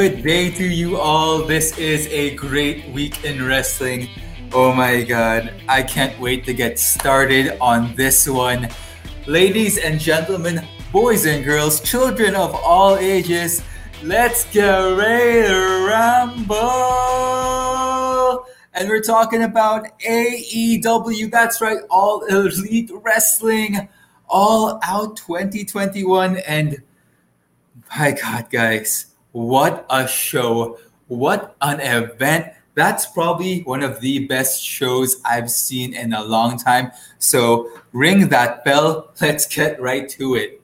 Good day to you all. This is a great week in wrestling. Oh my god, I can't wait to get started on this one. Ladies and gentlemen, boys and girls, children of all ages, let's get ready to ramble! And we're talking about AEW. That's right, All Elite Wrestling, All Out 2021. And my God, guys, what a show! What an event! That's probably one of the best shows I've seen in a long time. So ring that bell. Let's get right to it.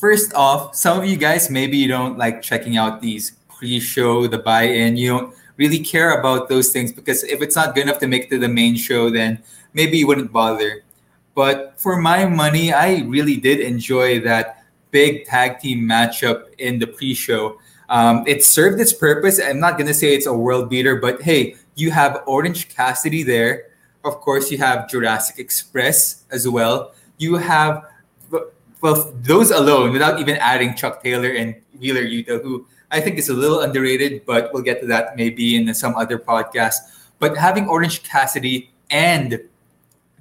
First off, some of you guys maybe you don't like checking out these pre-show, the buy-in. You don't really care about those things because if it's not good enough to make it to the main show, then maybe you wouldn't bother. But for my money, I really did enjoy that big tag team matchup in the pre-show. Um, it served its purpose. I'm not gonna say it's a world beater, but hey, you have Orange Cassidy there. Of course, you have Jurassic Express as well. You have well, those alone, without even adding Chuck Taylor and Wheeler Yuta, who I think is a little underrated, but we'll get to that maybe in some other podcast. But having Orange Cassidy and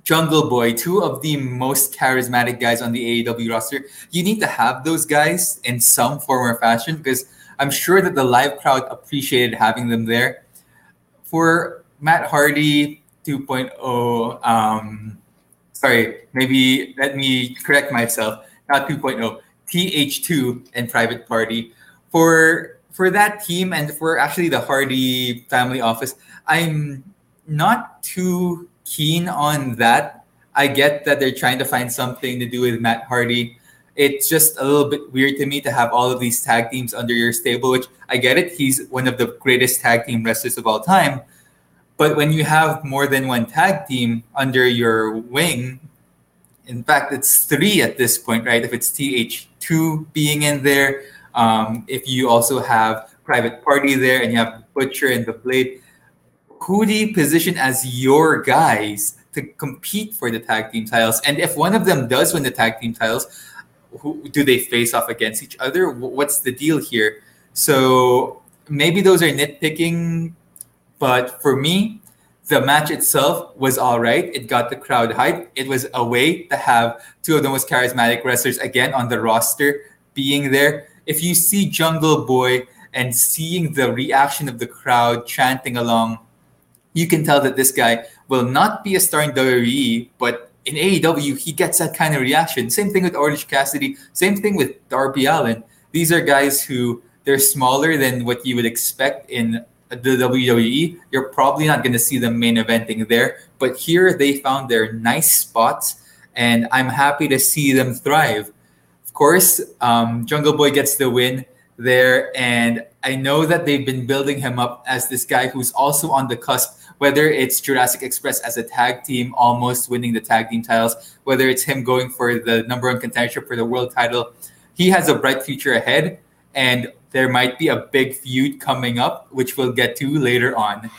Jungle Boy, two of the most charismatic guys on the AEW roster, you need to have those guys in some form or fashion because I'm sure that the live crowd appreciated having them there. For Matt Hardy 2.0, um, sorry, maybe let me correct myself, not 2.0, TH2 and Private Party. For for that team and for actually the Hardy family office, I'm not too keen on that. I get that they're trying to find something to do with Matt Hardy it's just a little bit weird to me to have all of these tag teams under your stable, which I get it. He's one of the greatest tag team wrestlers of all time. But when you have more than one tag team under your wing, in fact, it's three at this point, right? If it's TH2 being in there, um, if you also have Private Party there and you have Butcher and the Blade, who do you position as your guys to compete for the tag team titles? And if one of them does win the tag team titles, who do they face off against each other? What's the deal here? So maybe those are nitpicking, but for me, the match itself was all right. It got the crowd hyped. It was a way to have two of the most charismatic wrestlers again on the roster being there. If you see Jungle Boy and seeing the reaction of the crowd chanting along, you can tell that this guy will not be a star in WWE, but in AEW, he gets that kind of reaction. Same thing with Orange Cassidy. Same thing with Darby Allin. These are guys who they're smaller than what you would expect in the WWE. You're probably not going to see them main eventing there, but here they found their nice spots, and I'm happy to see them thrive. Of course, um, Jungle Boy gets the win there, and I know that they've been building him up as this guy who's also on the cusp whether it's Jurassic Express as a tag team almost winning the tag team titles, whether it's him going for the number one contendership for the world title, he has a bright future ahead. And there might be a big feud coming up, which we'll get to later on.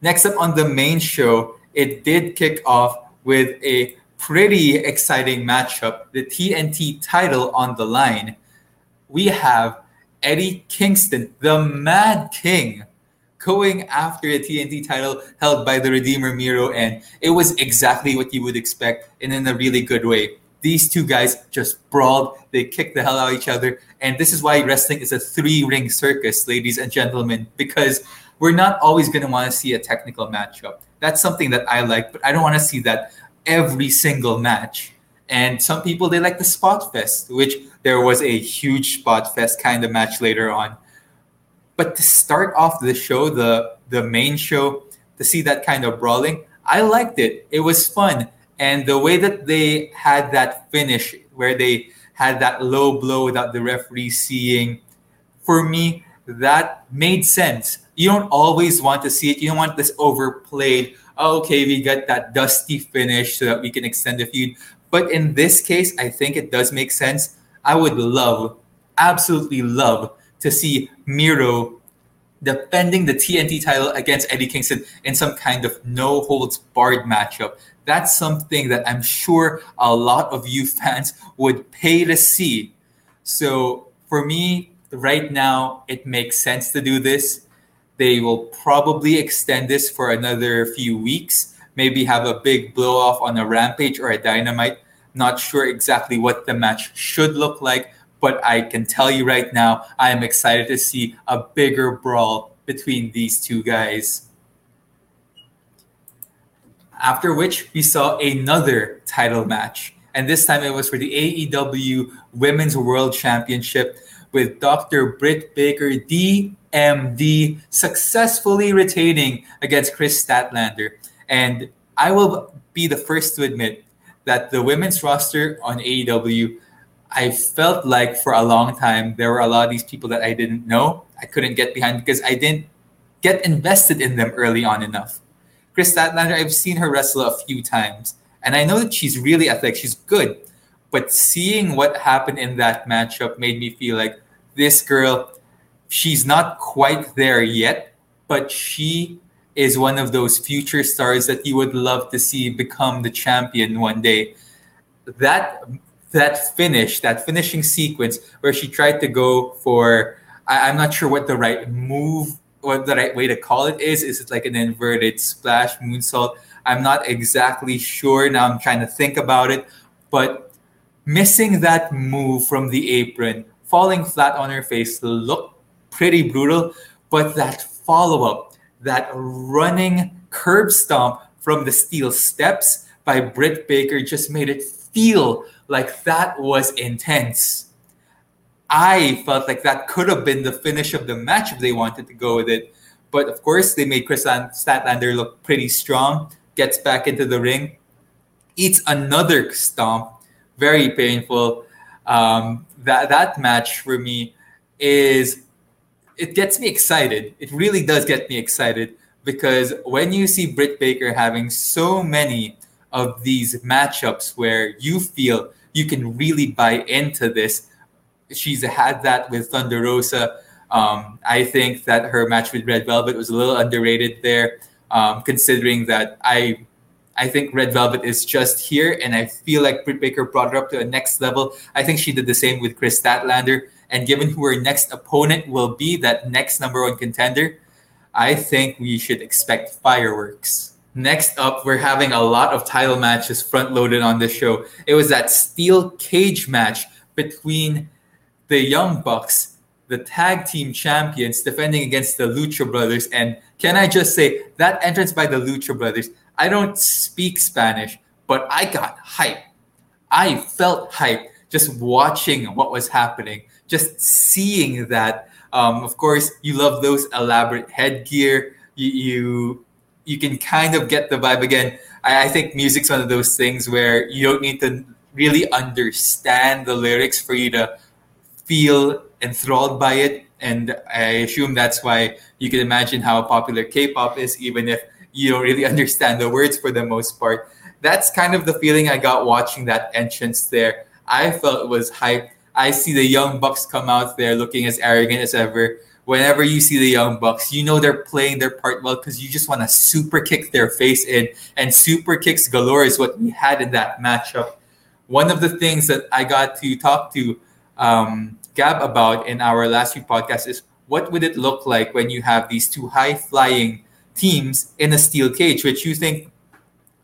Next up on the main show, it did kick off with a pretty exciting matchup the TNT title on the line. We have Eddie Kingston, the Mad King, going after a TNT title held by the Redeemer Miro, and it was exactly what you would expect, and in a really good way. These two guys just brawled, they kicked the hell out of each other, and this is why wrestling is a three ring circus, ladies and gentlemen, because we're not always going to want to see a technical matchup. That's something that I like, but I don't want to see that every single match. And some people they like the spot fest, which there was a huge spot fest kind of match later on. But to start off the show, the the main show, to see that kind of brawling, I liked it. It was fun, and the way that they had that finish, where they had that low blow without the referee seeing, for me, that made sense. You don't always want to see it. You don't want this overplayed. Oh, okay, we got that dusty finish so that we can extend the feud. But in this case, I think it does make sense. I would love, absolutely love to see Miro defending the TNT title against Eddie Kingston in some kind of no holds barred matchup. That's something that I'm sure a lot of you fans would pay to see. So for me, right now, it makes sense to do this. They will probably extend this for another few weeks, maybe have a big blow off on a Rampage or a Dynamite. Not sure exactly what the match should look like, but I can tell you right now, I am excited to see a bigger brawl between these two guys. After which, we saw another title match. And this time it was for the AEW Women's World Championship with Dr. Britt Baker, DMD, successfully retaining against Kris Statlander. And I will be the first to admit that the women's roster on AEW, I felt like for a long time there were a lot of these people that I didn't know. I couldn't get behind because I didn't get invested in them early on enough. Kris Statlander, I've seen her wrestle a few times, and I know that she's really athletic. She's good. But seeing what happened in that matchup made me feel like this girl, she's not quite there yet, but she is one of those future stars that you would love to see become the champion one day. That that finish, that finishing sequence where she tried to go for I, am not sure what the right move, what the right way to call it is. Is it like an inverted splash moonsault? I'm not exactly sure. Now I'm trying to think about it. But missing that move from the apron, falling flat on her face looked pretty brutal. But that follow up, that running curb stomp from the steel steps by Britt Baker just made it feel like that was intense. I felt like that could have been the finish of the match if they wanted to go with it. But of course, they made Kris Statlander look pretty strong, gets back into the ring, eats another stomp, very painful. Um, that, that match for me is it gets me excited. It really does get me excited because when you see Britt Baker having so many of these matchups where you feel you can really buy into this, she's had that with Thunder Rosa. Um, I think that her match with Red Velvet was a little underrated there, um, considering that I I think Red Velvet is just here, and I feel like Britt Baker brought her up to a next level. I think she did the same with Kris Statlander. And given who our next opponent will be, that next number one contender, I think we should expect fireworks. Next up, we're having a lot of title matches front loaded on this show. It was that steel cage match between the Young Bucks, the tag team champions, defending against the Lucha Brothers. And can I just say, that entrance by the Lucha Brothers, I don't speak Spanish, but I got hype. I felt hype just watching what was happening just seeing that. Um, of course, you love those elaborate headgear. You, you you can kind of get the vibe again. I, I think music's one of those things where you don't need to really understand the lyrics for you to feel enthralled by it. And I assume that's why you can imagine how popular K-pop is, even if you don't really understand the words for the most part. That's kind of the feeling I got watching that entrance there. I felt was hype. I see the young bucks come out there looking as arrogant as ever. Whenever you see the young bucks, you know they're playing their part well because you just want to super kick their face in, and super kicks galore is what we had in that matchup. One of the things that I got to talk to um, Gab about in our last few podcasts is what would it look like when you have these two high flying teams in a steel cage, which you think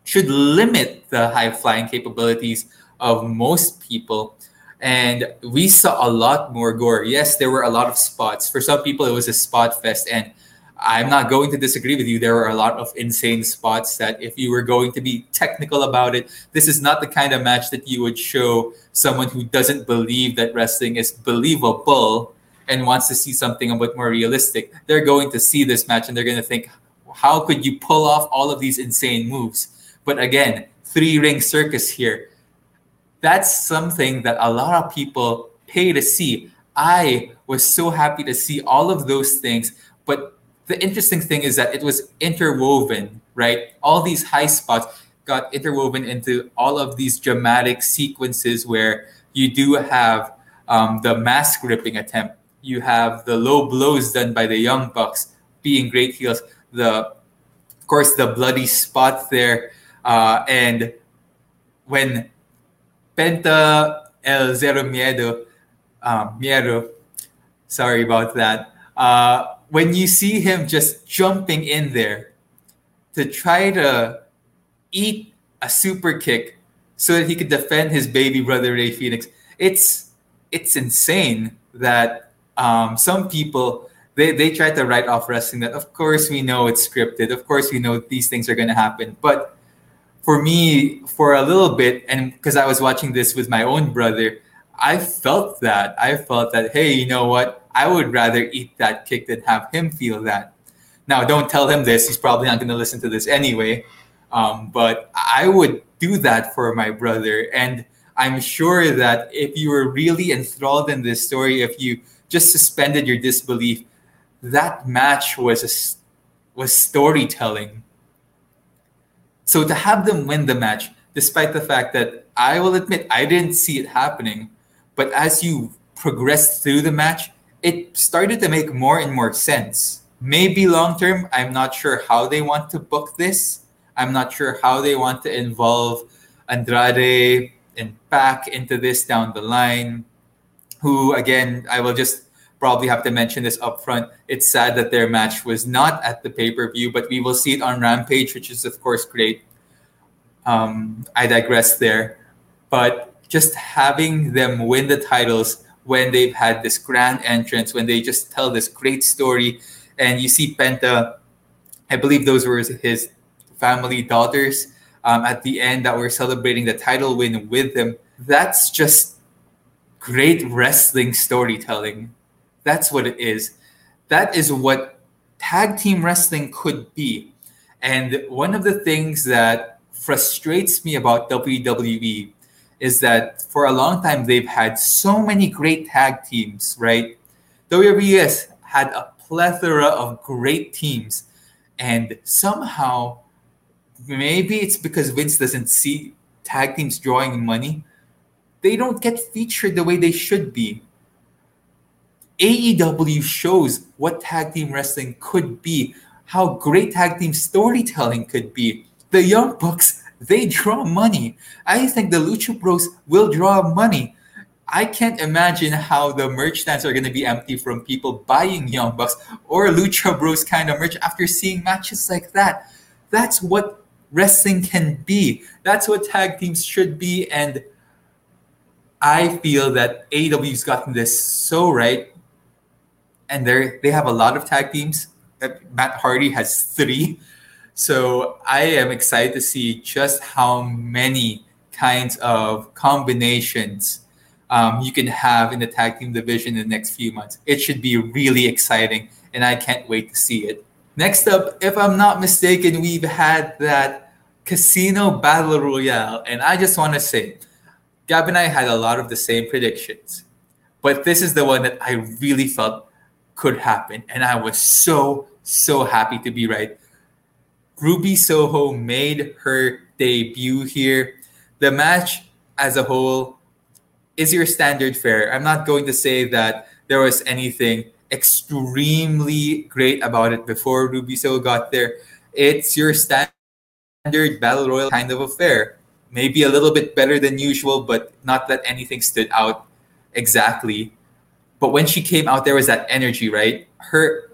should limit the high flying capabilities of most people and we saw a lot more gore. Yes, there were a lot of spots. For some people, it was a spot fest, and I'm not going to disagree with you. There were a lot of insane spots that, if you were going to be technical about it, this is not the kind of match that you would show someone who doesn't believe that wrestling is believable and wants to see something a bit more realistic. They're going to see this match and they're going to think, how could you pull off all of these insane moves? But again, three ring circus here that's something that a lot of people pay to see. I was so happy to see all of those things. But the interesting thing is that it was interwoven, right? All these high spots got interwoven into all of these dramatic sequences where you do have um, the mask ripping attempt. You have the low blows done by the Young Bucks being great heels. The, of course, the bloody spot there. Uh, and when Penta El Zero Miedo. Um, Miero, sorry about that. Uh, when you see him just jumping in there to try to eat a super kick so that he could defend his baby brother Rey Fenix, it's it's insane that um, some people they, they try to write off wrestling that of course we know it's scripted. Of course we know these things are going to happen. But for me for a little bit and because i was watching this with my own brother i felt that. I felt that hey you know what? I would rather eat that kick than have him feel that. Now don't tell him this. He's probably not going to listen to this anyway. Um, but i would do that for my brother. And i'm sure that if you were really enthralled in this story if you just suspended your disbelief that match was a, was storytelling so to have them win the match, despite the fact that I will admit I didn't see it happening, but as you progressed through the match, it started to make more and more sense. Maybe long term, I'm not sure how they want to book this. I'm not sure how they want to involve Andrade and PAC into this down the line. Who, again, I will just probably have to mention this up front. It's sad that their match was not at the pay per view, but we will see it on Rampage, which is, of course, great. Um, I digress there. But just having them win the titles when they've had this grand entrance, when they just tell this great story, and you see Penta, I believe those were his family daughters um, at the end that were celebrating the title win with them. That's just great wrestling storytelling that's what it is. That is what tag team wrestling could be. And one of the things that frustrates me about WWE is that for a long time they've had so many great tag teams, right? WWE has had a plethora of great teams, and somehow, maybe it's because Vince doesn't see tag teams drawing money, they don't get featured the way they should be. AEW shows what tag team wrestling could be, how great tag team storytelling could be. The Young Bucks, they draw money. I think the Lucha Bros will draw money. I can't imagine how the merch stands are going to be empty from people buying Young Bucks or Lucha Bros kind of merch after seeing matches like that. That's what wrestling can be. That's what tag teams should be. And I feel that AEW's gotten this so right and they they have a lot of tag teams. Matt Hardy has three, so I am excited to see just how many kinds of combinations um, you can have in the tag team division in the next few months. It should be really exciting, and I can't wait to see it. Next up, if I'm not mistaken, we've had that Casino Battle Royale, and I just want to say, Gab and I had a lot of the same predictions, but this is the one that I really felt could happen. And I was so, so happy to be right. Ruby Soho made her debut here. The match as a whole is your standard fare. I'm not going to say that there was anything extremely great about it before Ruby Soho got there. It's your standard battle royal kind of affair. Maybe a little bit better than usual, but not that anything stood out exactly but when she came out there was that energy right? Her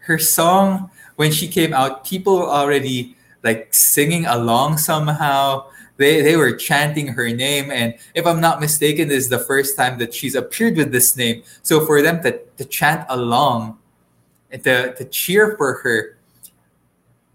her song when she came out people were already like singing along somehow. They they were chanting her name. And if i'm not mistaken this is the first time that she's appeared with this name. So for them to, to chant along and to, to cheer for her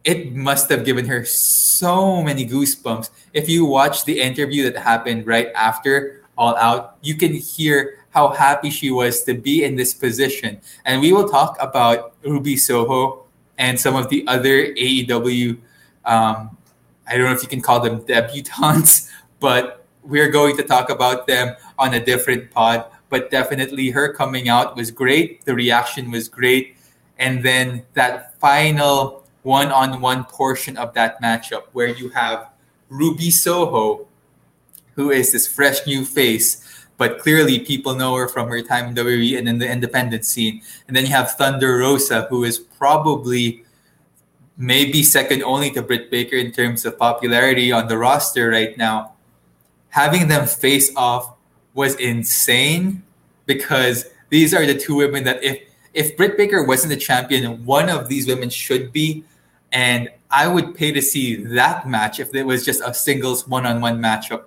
it must have given her so many goosebumps. If you watch the interview that happened right after all out you can hear how happy she was to be in this position. And we will talk about Ruby Soho and some of the other AEW. Um, I don't know if you can call them debutantes, but we're going to talk about them on a different pod. But definitely, her coming out was great. The reaction was great. And then that final one on one portion of that matchup where you have Ruby Soho, who is this fresh new face but clearly people know her from her time in WWE and in the independent scene. And then you have Thunder Rosa, who is probably maybe second only to Britt Baker in terms of popularity on the roster right now. Having them face off was insane. because these are the two women that if if Britt Baker wasn't the champion, one of these women should be. And I would pay to see that match if it was just a singles one-on-one matchup.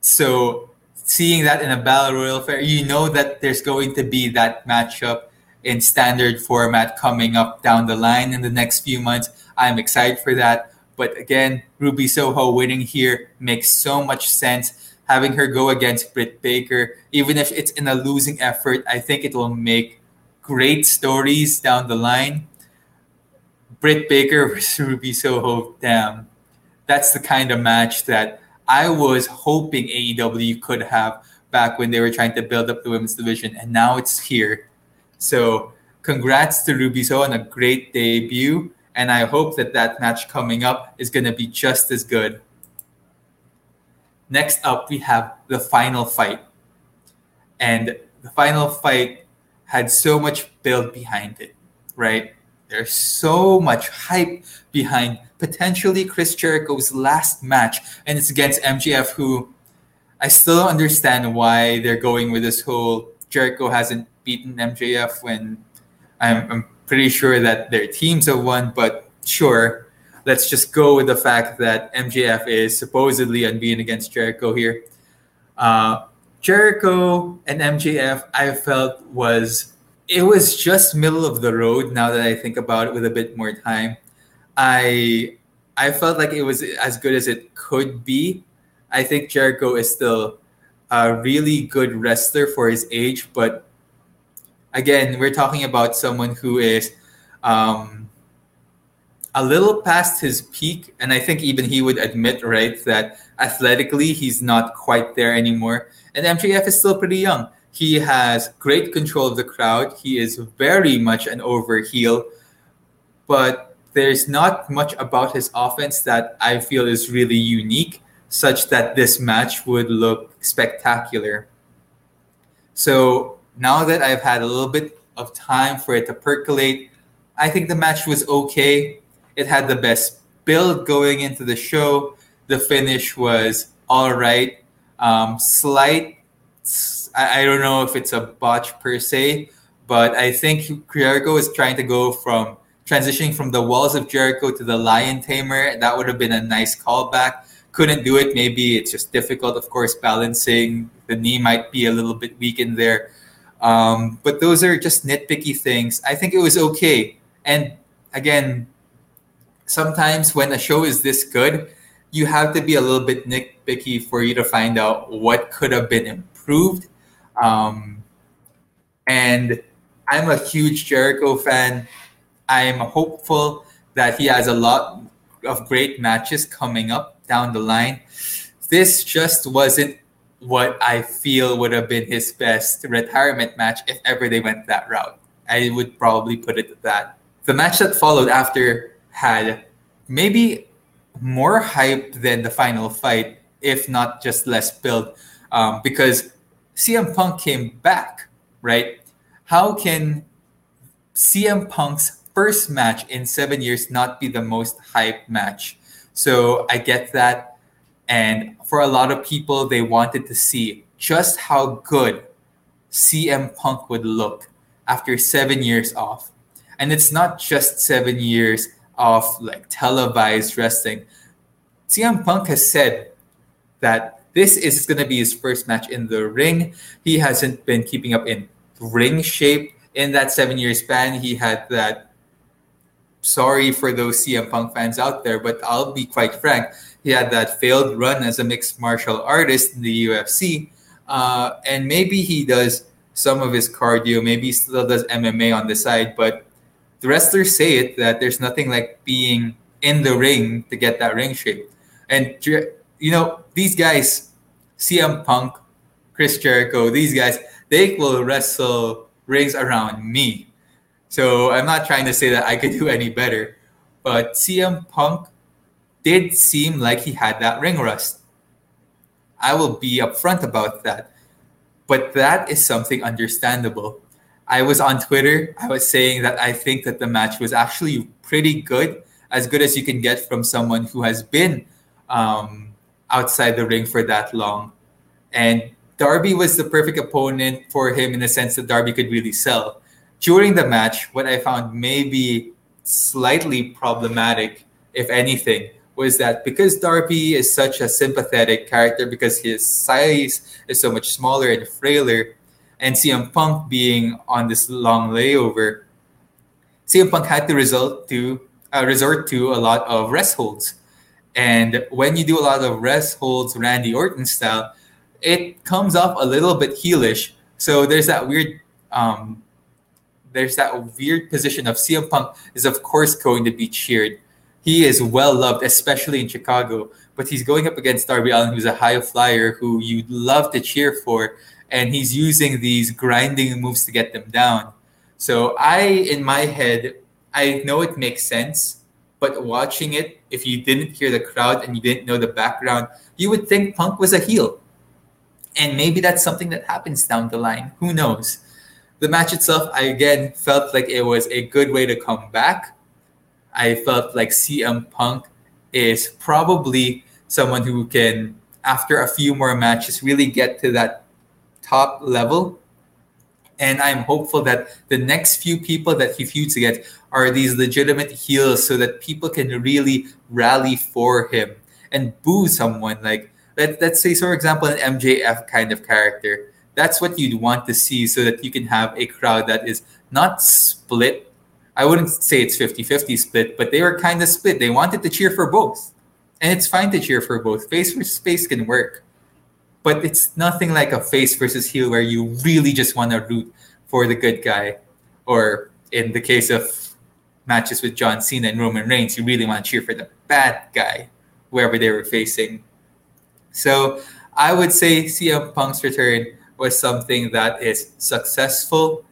So seeing that in a battle royal fair, you know that there's going to be that matchup in standard format coming up down the line in the next few months. I'm excited for that. But again, Ruby Soho winning here makes so much sense. Having her go against Britt Baker, even if it's in a losing effort, I think it will make great stories down the line. Britt Baker versus Ruby Soho, damn. That's the kind of match that I was hoping AEW could have back when they were trying to build up the women's division, and now it's here. So, congrats to Ruby Soho on a great debut, and I hope that that match coming up is going to be just as good. Next up, we have the final fight. And the final fight had so much build behind it, right? There's so much hype behind potentially Chris Jericho's last match, and it's against MJF, who I still don't understand why they're going with this whole Jericho hasn't beaten MJF when I'm, I'm pretty sure that their teams have won, but sure, let's just go with the fact that MJF is supposedly unbeaten against Jericho here. Uh, Jericho and MJF, I felt was it was just middle of the road. Now that I think about it, with a bit more time, I I felt like it was as good as it could be. I think Jericho is still a really good wrestler for his age, but again, we're talking about someone who is um, a little past his peak, and I think even he would admit, right, that athletically he's not quite there anymore. And MJF is still pretty young. He has great control of the crowd. He is very much an over heel, but there's not much about his offense that I feel is really unique, such that this match would look spectacular. So now that I've had a little bit of time for it to percolate, I think the match was okay. It had the best build going into the show. The finish was all right. Um, slight, I, I don't know if it's a botch per se, but I think Jericho is trying to go from transitioning from the walls of Jericho to the Lion Tamer. That would have been a nice callback. Couldn't do it. Maybe it's just difficult, of course, balancing. The knee might be a little bit weak in there. Um, but those are just nitpicky things. I think it was okay. And again, sometimes when a show is this good, you have to be a little bit nitpicky for you to find out what could have been improved. Um, and I'm a huge Jericho fan. I'm hopeful that he has a lot of great matches coming up down the line. This just wasn't what I feel would have been his best retirement match if ever they went that route. I would probably put it at that. The match that followed after had maybe more hype than the final fight, if not just less build, um, because CM Punk came back, right? How can CM Punk's first match in seven years not be the most hype match? So I get that. And for a lot of people, they wanted to see just how good CM Punk would look after seven years off. And it's not just seven years of like televised wrestling. CM Punk has said that this is going to be his first match in the ring. He hasn't been keeping up in ring shape in that seven year span. He had that. Sorry for those CM Punk fans out there, but I'll be quite frank. He had that failed run as a mixed martial artist in the UFC. Uh, and maybe he does some of his cardio, maybe he still does MMA on the side, but the wrestlers say it that there's nothing like being in the ring to get that ring shape. And you know, these guys, CM Punk, Chris Jericho, these guys, they will wrestle rings around me. So I'm not trying to say that I could do any better, but CM Punk did seem like he had that ring rust. I will be upfront about that. But that is something understandable. I was on Twitter, I was saying that I think that the match was actually pretty good, as good as you can get from someone who has been um, outside the ring for that long. And Darby was the perfect opponent for him in the sense that Darby could really sell. During the match, what I found maybe slightly problematic, if anything, was that because Darby is such a sympathetic character because his size is so much smaller and frailer, and CM Punk being on this long layover, CM Punk had to resort to uh, resort to a lot of rest holds. And when you do a lot of rest holds, Randy Orton style, it comes off a little bit heelish. So there's that weird, um, there's that weird position of CM Punk is of course going to be cheered. He is well loved, especially in Chicago. But he's going up against Darby Allin, who's a high flyer who you'd love to cheer for, and he's using these grinding moves to get them down. So I, in my head, I know it makes sense, but watching it, if you didn't hear the crowd and you didn't know the background, you would think Punk was a heel. And maybe that's something that happens down the line. Who knows? The match itself, I again felt like it was a good way to come back. I felt like CM Punk is probably someone who can, after a few more matches, really get to that top level. And I'm hopeful that the next few people that he feuds against are these legitimate heels so that people can really rally for him and boo someone. Like let, let's say for example an mjf kind of character. That's what you'd want to see so that you can have a crowd that is not split. I wouldn't say it's 50-50 split but they were kind of split. They wanted to cheer for both. And it's fine to cheer for both. Face versus face can work but it's nothing like a face versus heel where you really just want to root for the good guy or in the case of matches with John Cena and Roman Reigns, you really want to cheer for the bad guy, whoever they were facing. So I would say CM Punk's return was something that is successful,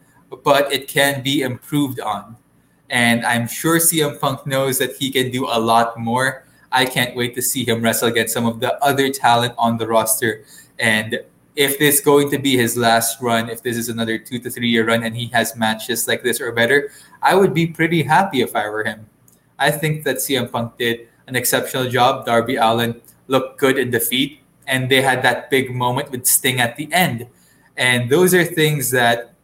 but it can be improved on. And I'm sure CM Punk knows that he can do a lot more. I can't wait to see him wrestle against some of the other talent on the roster. And if this is going to be his last run, if this is another two to three year run and he has matches like this or better, I would be pretty happy if I were him. I think that CM Punk did an exceptional job. Darby Allin looked good in defeat, and they had that big moment with Sting at the end. And those are things that,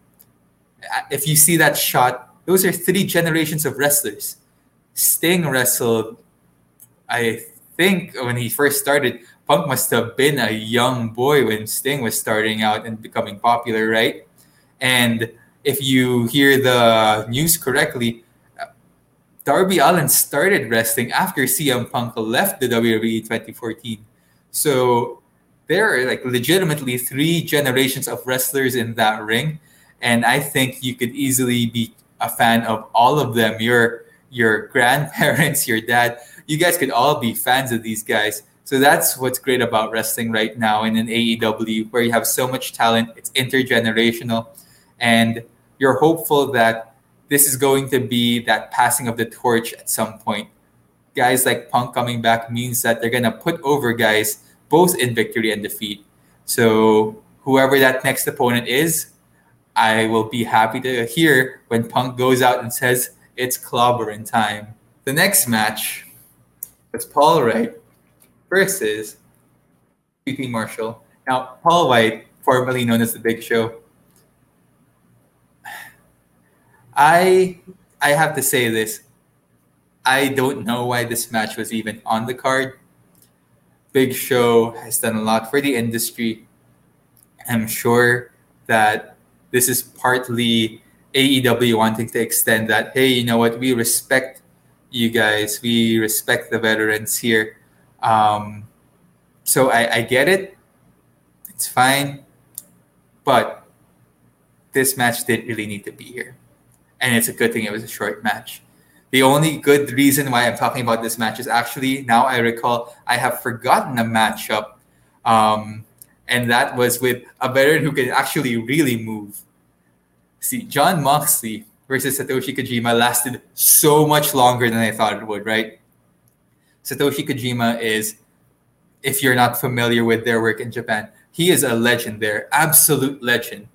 uh, if you see that shot, those are three generations of wrestlers. Sting wrestled, I think, when he first started, Punk must have been a young boy when Sting was starting out and becoming popular, right? And if you hear the news correctly, Darby Allin started wrestling after CM Punk left the WWE 2014. So there are like legitimately three generations of wrestlers in that ring. And I think you could easily be a fan of all of them. Your your grandparents, your dad, you guys could all be fans of these guys. So that's what's great about wrestling right now in an AEW where you have so much talent, it's intergenerational, and you're hopeful that this is going to be that passing of the torch at some point. Guys like Punk coming back means that they're gonna put over guys both in victory and defeat. So whoever that next opponent is, I will be happy to hear when Punk goes out and says it's clobbering time. The next match, it's Paul Wight versus QT Marshall. Now, Paul Wight, formerly known as the Big Show, I I have to say this. I don't know why this match was even on the card. Big Show has done a lot for the industry. I'm sure that this is partly AEW wanting to extend that. Hey, you know what? We respect you guys. We respect the veterans here. Um, so I, I get it. It's fine. But this match didn't really need to be here. And it's a good thing it was a short match. The only good reason why I'm talking about this match is actually now I recall I have forgotten a matchup. Um, and that was with a veteran who can actually really move. See, Jon Moxley versus Satoshi Kojima lasted so much longer than I thought it would, right? Satoshi Kojima is, if you're not familiar with their work in Japan, he is a legend there, absolute legend.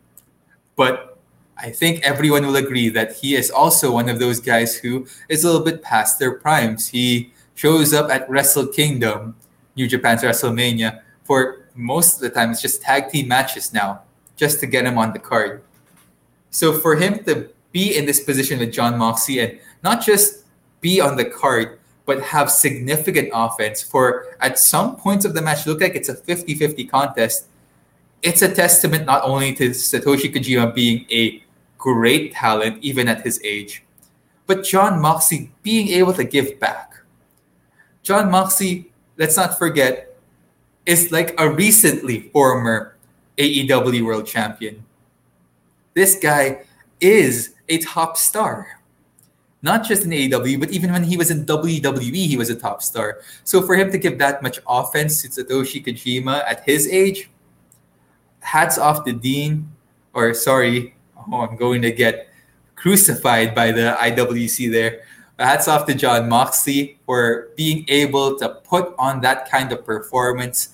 But I think everyone will agree that he is also one of those guys who is a little bit past their primes. He shows up at Wrestle Kingdom, New Japan's WrestleMania, for most of the time it's just tag team matches now, just to get him on the card. So for him to be in this position with Jon Moxley and not just be on the card, but have significant offense for at some points of the match look like it's a 50-50 contest. It's a testament not only to Satoshi Kojima being a great talent even at his age, but jon Moxley being able to give back. jon Moxley, let's not forget, is like a recently former AEW World Champion. This guy is a top star. Not just in AEW, but even when he was in WWE, he was a top star. So for him to give that much offense to Satoshi Kojima at his age, hats off to Dean, or sorry, oh, I'm going to get crucified by the IWC there. Hats off to Jon Moxley for being able to put on that kind of performance.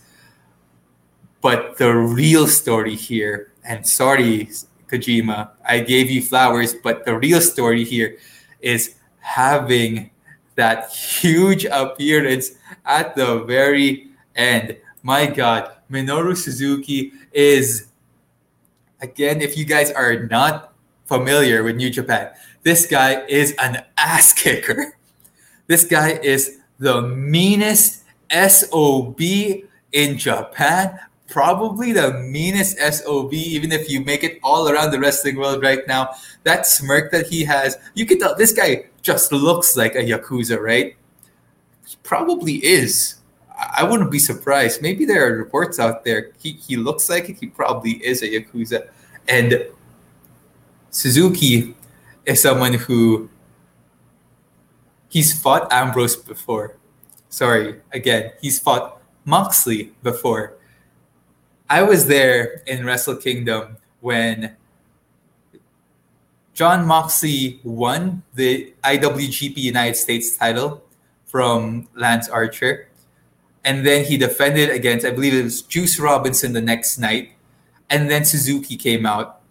But the real story here, and sorry, Kojima, I gave you flowers, but the real story here is having that huge appearance at the very end. My God, Minoru Suzuki is, again, if you guys are not familiar with New Japan, this guy is an ass kicker. This guy is the meanest SOB in Japan probably the meanest SOB, even if you make it all around the wrestling world right now. That smirk that he has, you can tell this guy just looks like a Yakuza, right? He probably is. I wouldn't be surprised. Maybe there are reports out there. He, he looks like it. He probably is a Yakuza. And Suzuki is someone who he's fought Ambrose before. Sorry, again, he's fought Moxley before I was there in Wrestle Kingdom when Jon Moxley won the IWGP United States title from Lance Archer. And then he defended against, I believe it was Juice Robinson the next night. And then Suzuki came out.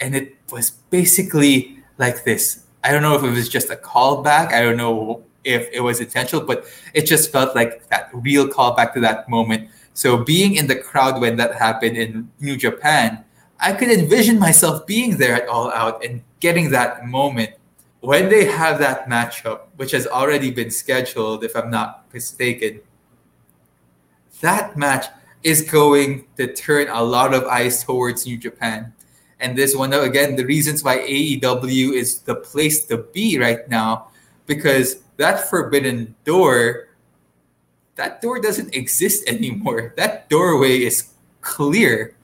And it was basically like this. I don't know if it was just a callback. I don't know if it was intentional, but it just felt like that real callback to that moment so being in the crowd when that happened in New Japan, I could envision myself being there at All Out and getting that moment when they have that matchup, which has already been scheduled, if I'm not mistaken. That match is going to turn a lot of eyes towards New Japan. And this one, again, the reasons why AEW is the place to be right now, because that forbidden door that door doesn't exist anymore. That doorway is clear.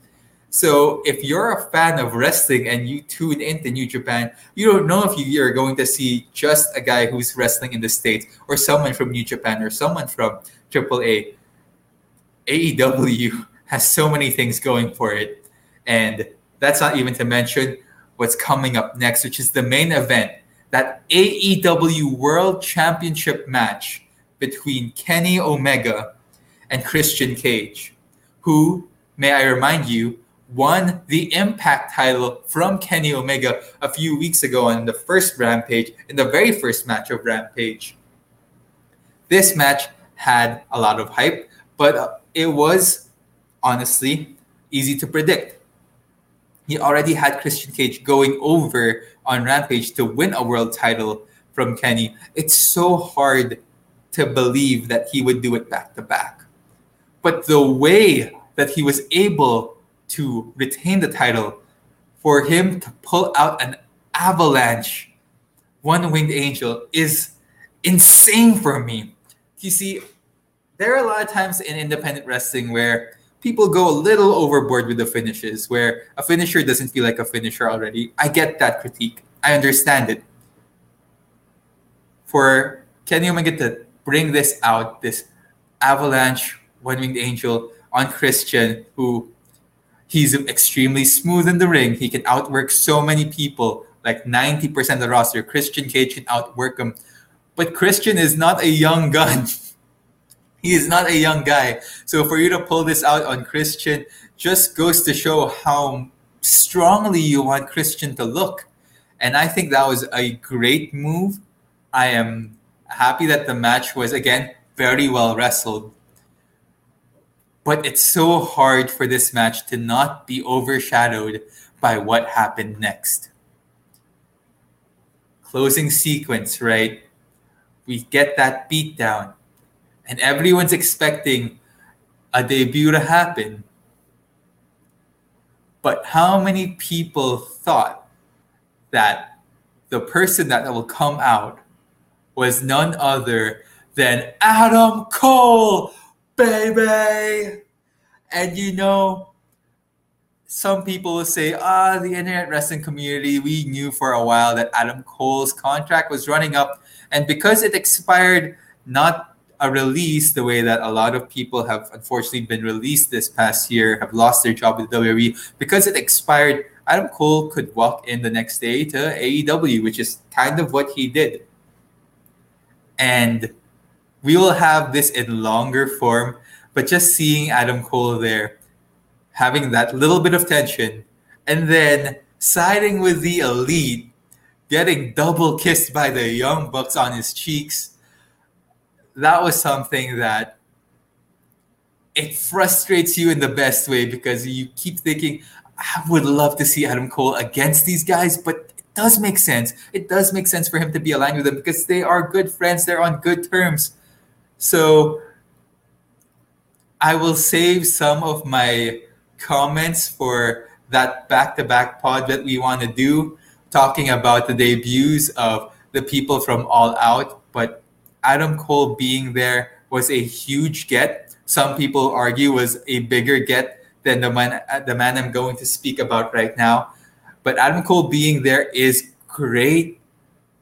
So if you're a fan of wrestling and you tune into New Japan, you don't know if you're going to see just a guy who's wrestling in the States or someone from New Japan or someone from AAA. AEW has so many things going for it. And that's not even to mention what's coming up next, which is the main event that AEW World Championship match between Kenny Omega and Christian Cage, who, may I remind you, won the Impact title from Kenny Omega a few weeks ago on the first Rampage, in the very first match of Rampage. This match had a lot of hype, but it was honestly easy to predict. He already had Christian Cage going over on Rampage to win a world title from Kenny. It's so hard to believe that he would do it back to back. But the way that he was able to retain the title, for him to pull out an avalanche, one winged angel, is insane for me. You see, there are a lot of times in independent wrestling where people go a little overboard with the finishes, where a finisher doesn't feel like a finisher already. I get that critique. I understand it. For Kenny Omega to bring this out, this avalanche one winged angel on Christian, who he's extremely smooth in the ring. He can outwork so many people, like 90% of the roster. Christian Cage can outwork him. But Christian is not a young gun. he is not a young guy. So for you to pull this out on Christian just goes to show how strongly you want Christian to look. And I think that was a great move. I am happy that the match was again very well wrestled. But it's so hard for this match to not be overshadowed by what happened next. Closing sequence, right? We get that beatdown, and everyone's expecting a debut to happen. But how many people thought that the person that will come out was none other than Adam Cole, baby? And you know, some people will say, ah, the internet wrestling community, we knew for a while that Adam Cole's contract was running up. And because it expired not a release the way that a lot of people have unfortunately been released this past year, have lost their job with WWE, because it expired, Adam Cole could walk in the next day to AEW, which is kind of what he did. And we will have this in longer form, but just seeing Adam Cole there, having that little bit of tension, and then siding with the elite, getting double kissed by the Young Bucks on his cheeks that was something that it frustrates you in the best way because you keep thinking, I would love to see Adam Cole against these guys, but does make sense. It does make sense for him to be aligned with them because they are good friends, they're on good terms. So I will save some of my comments for that back to back pod that we want to do, talking about the debuts of the people from All Out. But Adam Cole being there was a huge get. Some people argue was a bigger get than the man the man I'm going to speak about right now. But Adam Cole being there is great.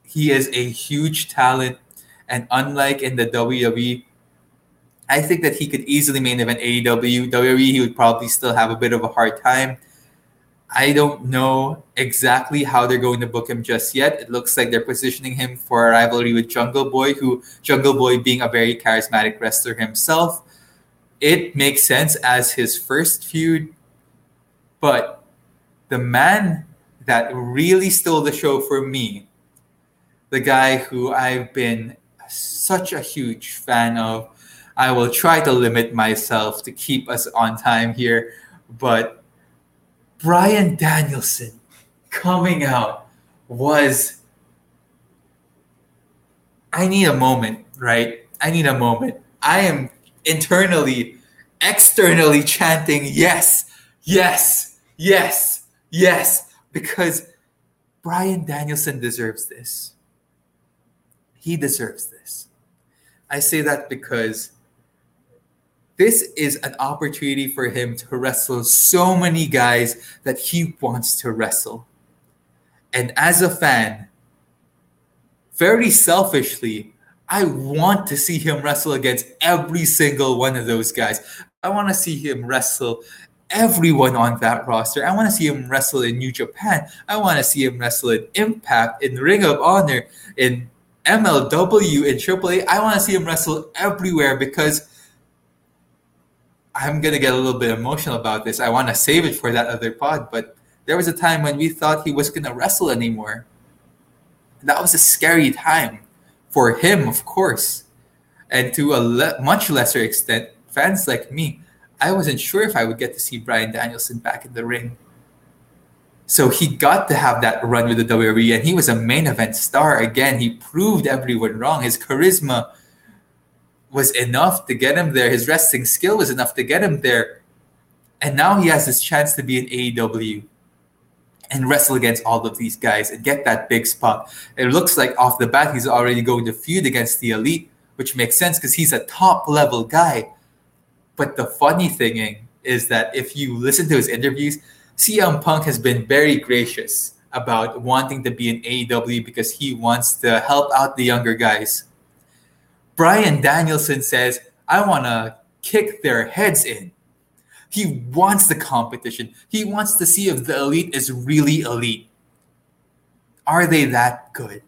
He is a huge talent, and unlike in the WWE, I think that he could easily main event AEW. WWE, he would probably still have a bit of a hard time. I don't know exactly how they're going to book him just yet. It looks like they're positioning him for a rivalry with Jungle Boy, who Jungle Boy being a very charismatic wrestler himself. It makes sense as his first feud, but the man that really stole the show for me, the guy who I've been such a huge fan of, I will try to limit myself to keep us on time here, but Bryan Danielson coming out was I need a moment, right? I need a moment. I am internally, externally chanting, yes, yes, yes, yes, because Bryan Danielson deserves this. He deserves this. I say that because this is an opportunity for him to wrestle so many guys that he wants to wrestle. And as a fan, very selfishly, I want to see him wrestle against every single one of those guys. I want to see him wrestle everyone on that roster. I want to see him wrestle in New Japan. I want to see him wrestle in Impact, in Ring of Honor, in MLW, in AAA. I want to see him wrestle everywhere because I'm gonna get a little bit emotional about this. I want to save it for that other pod, but there was a time when we thought he was gonna wrestle anymore. That was a scary time for him, of course, and to a le- much lesser extent, fans like me. I wasn't sure if I would get to see Bryan Danielson back in the ring. So he got to have that run with the WWE, and he was a main event star again. He proved everyone wrong. His charisma was enough to get him there. His wrestling skill was enough to get him there. And now he has this chance to be in AEW and wrestle against all of these guys and get that big spot. It looks like off the bat he's already going to feud against the elite, which makes sense because he's a top level guy. But the funny thing is that if you listen to his interviews, CM Punk has been very gracious about wanting to be in AEW because he wants to help out the younger guys. Bryan Danielson says, I want to kick their heads in. He wants the competition. He wants to see if the elite is really elite. Are they that good?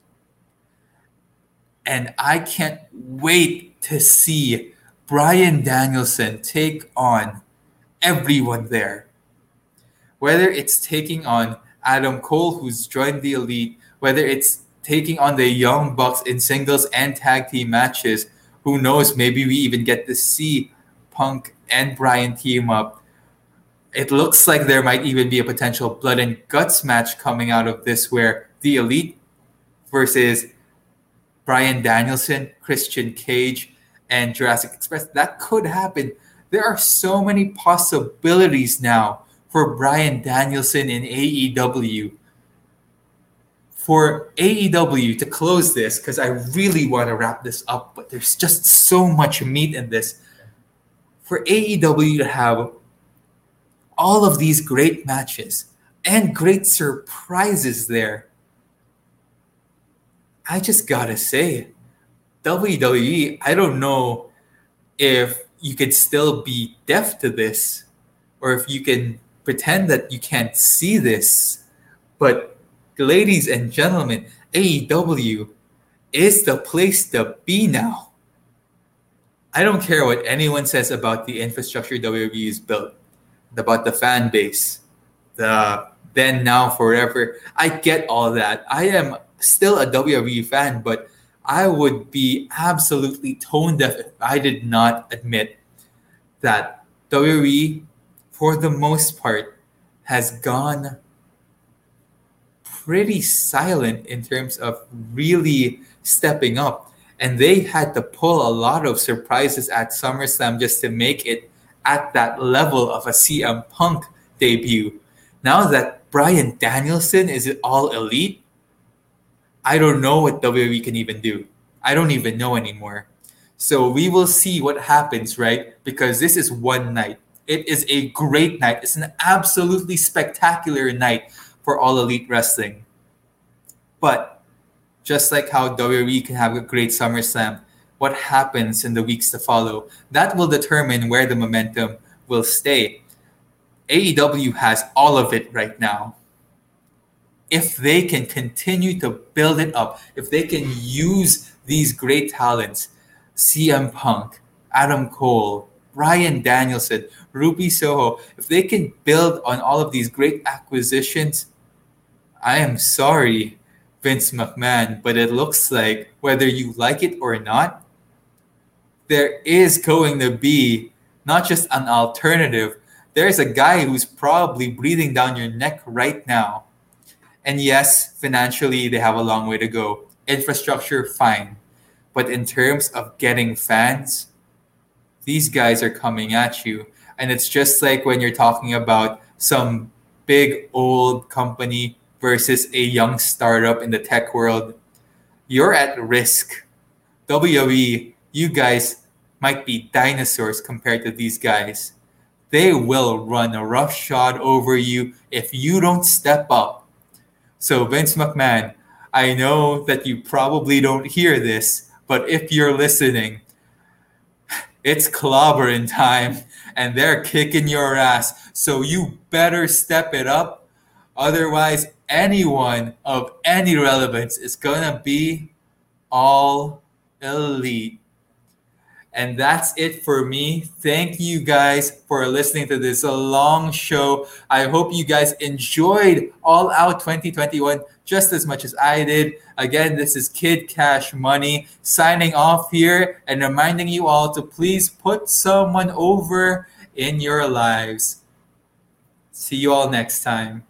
And I can't wait to see Bryan Danielson take on everyone there. Whether it's taking on Adam Cole, who's joined the elite, whether it's taking on the Young Bucks in singles and tag team matches. Who knows? Maybe we even get to see Punk and Bryan team up. It looks like there might even be a potential blood and guts match coming out of this where the elite versus Bryan Danielson, Christian Cage, and Jurassic Express. That could happen. There are so many possibilities now for Bryan Danielson in AEW. For AEW to close this, because I really want to wrap this up, but there's just so much meat in this. For AEW to have all of these great matches and great surprises there, I just gotta say, WWE, I don't know if you could still be deaf to this or if you can pretend that you can't see this. But, ladies and gentlemen, AEW is the place to be now. I don't care what anyone says about the infrastructure WWE has built, about the fan base, the then, now, forever. I get all that. I am still a WWE fan, but I would be absolutely tone deaf if I did not admit that WWE for the most part, has gone pretty silent in terms of really stepping up. And they had to pull a lot of surprises at SummerSlam just to make it at that level of a CM Punk debut. Now that Bryan Danielson is all elite, I don't know what WWE can even do. I don't even know anymore. So we will see what happens, right? Because this is one night. It is a great night. It's an absolutely spectacular night for all elite wrestling. But just like how WWE can have a great SummerSlam, what happens in the weeks to follow, that will determine where the momentum will stay. AEW has all of it right now. If they can continue to build it up, if they can use these great talents, CM Punk, Adam Cole, Bryan Danielson, Ruby Soho, if they can build on all of these great acquisitions, I am sorry, Vince McMahon, but it looks like whether you like it or not, there is going to be not just an alternative, there's a guy who's probably breathing down your neck right now. And yes, financially, they have a long way to go. Infrastructure, fine. But in terms of getting fans, these guys are coming at you. And it's just like when you're talking about some big old company versus a young startup in the tech world, you're at risk. WWE, you guys might be dinosaurs compared to these guys. They will run a roughshod over you if you don't step up. So, Vince McMahon, I know that you probably don't hear this, but if you're listening, it's clobbering time and they're kicking your ass. So you better step it up. Otherwise, anyone of any relevance is going to be all elite. And that's it for me. Thank you guys for listening to this long show. I hope you guys enjoyed All Out 2021 just as much as I did. Again, this is KidKashMoney signing off here and reminding you all to please put someone over in your lives. See you all next time.